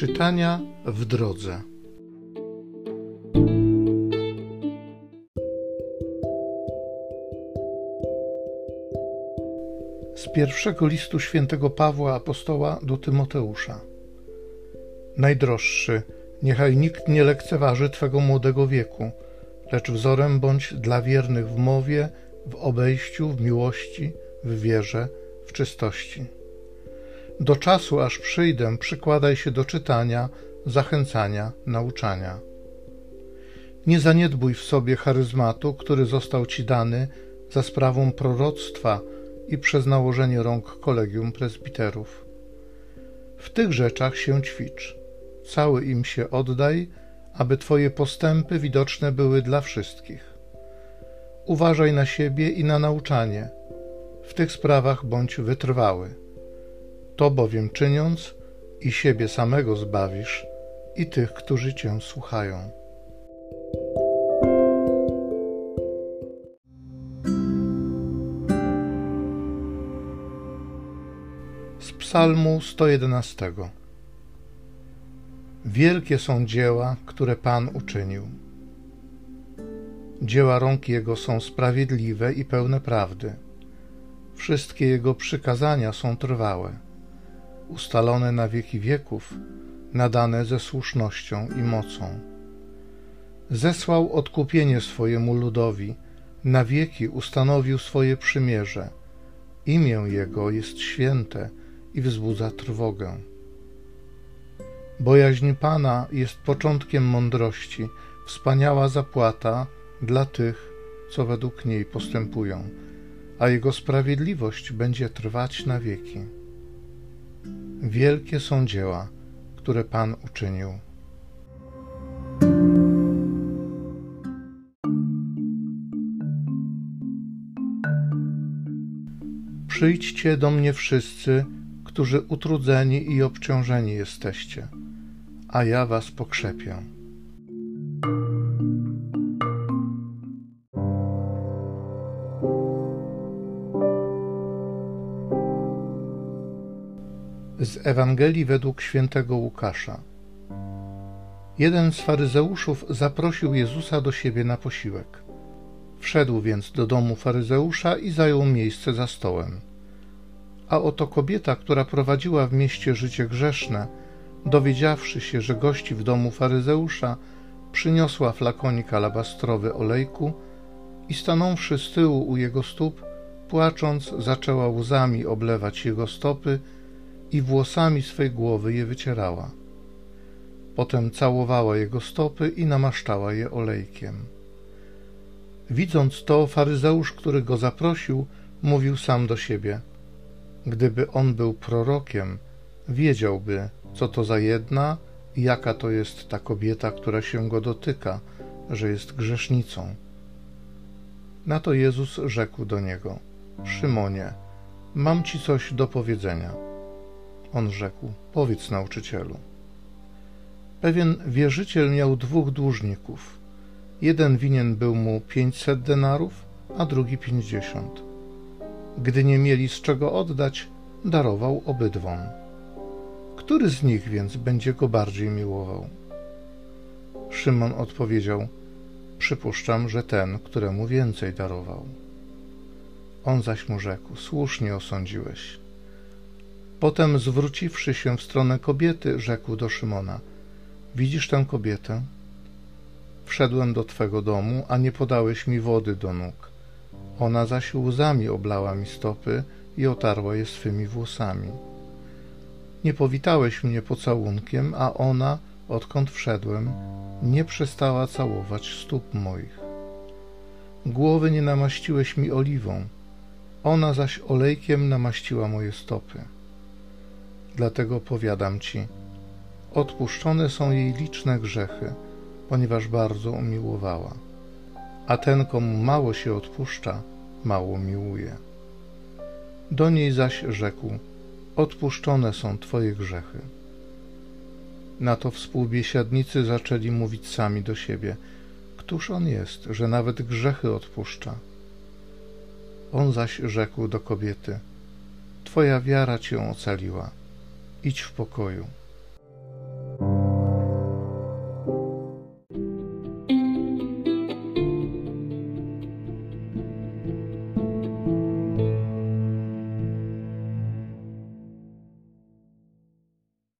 Czytania w drodze. Z pierwszego listu świętego Pawła apostoła do Tymoteusza. Najdroższy, niechaj nikt nie lekceważy Twego młodego wieku, lecz wzorem bądź dla wiernych w mowie, w obejściu, w miłości, w wierze, w czystości. Do czasu, aż przyjdę, przykładaj się do czytania, zachęcania, nauczania. Nie zaniedbuj w sobie charyzmatu, który został ci dany za sprawą proroctwa i przez nałożenie rąk kolegium prezbiterów. W tych rzeczach się ćwicz, cały im się oddaj, aby Twoje postępy widoczne były dla wszystkich. Uważaj na siebie i na nauczanie. W tych sprawach bądź wytrwały. To bowiem czyniąc, i siebie samego zbawisz, i tych, którzy Cię słuchają. Z Psalmu 111 Wielkie są dzieła, które Pan uczynił. Dzieła rąk Jego są sprawiedliwe i pełne prawdy. Wszystkie Jego przykazania są trwałe ustalone na wieki wieków, nadane ze słusznością i mocą. Zesłał odkupienie swojemu ludowi, na wieki ustanowił swoje przymierze. Imię Jego jest święte i wzbudza trwogę. Bojaźń Pana jest początkiem mądrości, wspaniała zapłata dla tych, co według niej postępują, a Jego sprawiedliwość będzie trwać na wieki. Wielkie są dzieła, które Pan uczynił. Przyjdźcie do mnie wszyscy, którzy utrudzeni i obciążeni jesteście, a ja was pokrzepię. Z Ewangelii według świętego Łukasza. Jeden z faryzeuszów zaprosił Jezusa do siebie na posiłek. Wszedł więc do domu faryzeusza i zajął miejsce za stołem. A oto kobieta, która prowadziła w mieście życie grzeszne, dowiedziawszy się, że gości w domu faryzeusza, przyniosła flakonik alabastrowy olejku i stanąwszy z tyłu u jego stóp, płacząc, zaczęła łzami oblewać jego stopy i włosami swej głowy je wycierała. Potem całowała jego stopy i namaszczała je olejkiem. Widząc to, faryzeusz, który go zaprosił, mówił sam do siebie: Gdyby on był prorokiem, wiedziałby, co to za jedna i jaka to jest ta kobieta, która się go dotyka, że jest grzesznicą. Na to Jezus rzekł do niego: Szymonie, mam ci coś do powiedzenia. On rzekł: Powiedz nauczycielu. Pewien wierzyciel miał dwóch dłużników. Jeden winien był mu pięćset denarów, a drugi pięćdziesiąt. Gdy nie mieli z czego oddać, darował obydwom. Który z nich więc będzie go bardziej miłował? Szymon odpowiedział: Przypuszczam, że ten, któremu więcej darował. On zaś mu rzekł: Słusznie osądziłeś. Potem, zwróciwszy się w stronę kobiety, rzekł do Szymona: Widzisz tę kobietę? Wszedłem do twego domu, a nie podałeś mi wody do nóg. Ona zaś łzami oblała mi stopy i otarła je swymi włosami. Nie powitałeś mnie pocałunkiem, a ona, odkąd wszedłem, nie przestała całować stóp moich. Głowy nie namaściłeś mi oliwą, ona zaś olejkiem namaściła moje stopy. Dlatego powiadam ci, odpuszczone są jej liczne grzechy, ponieważ bardzo umiłowała. A ten, komu mało się odpuszcza, mało miłuje. Do niej zaś rzekł: Odpuszczone są twoje grzechy. Na to współbiesiadnicy zaczęli mówić sami do siebie: Któż on jest, że nawet grzechy odpuszcza? On zaś rzekł do kobiety: Twoja wiara cię ocaliła idź w pokoju.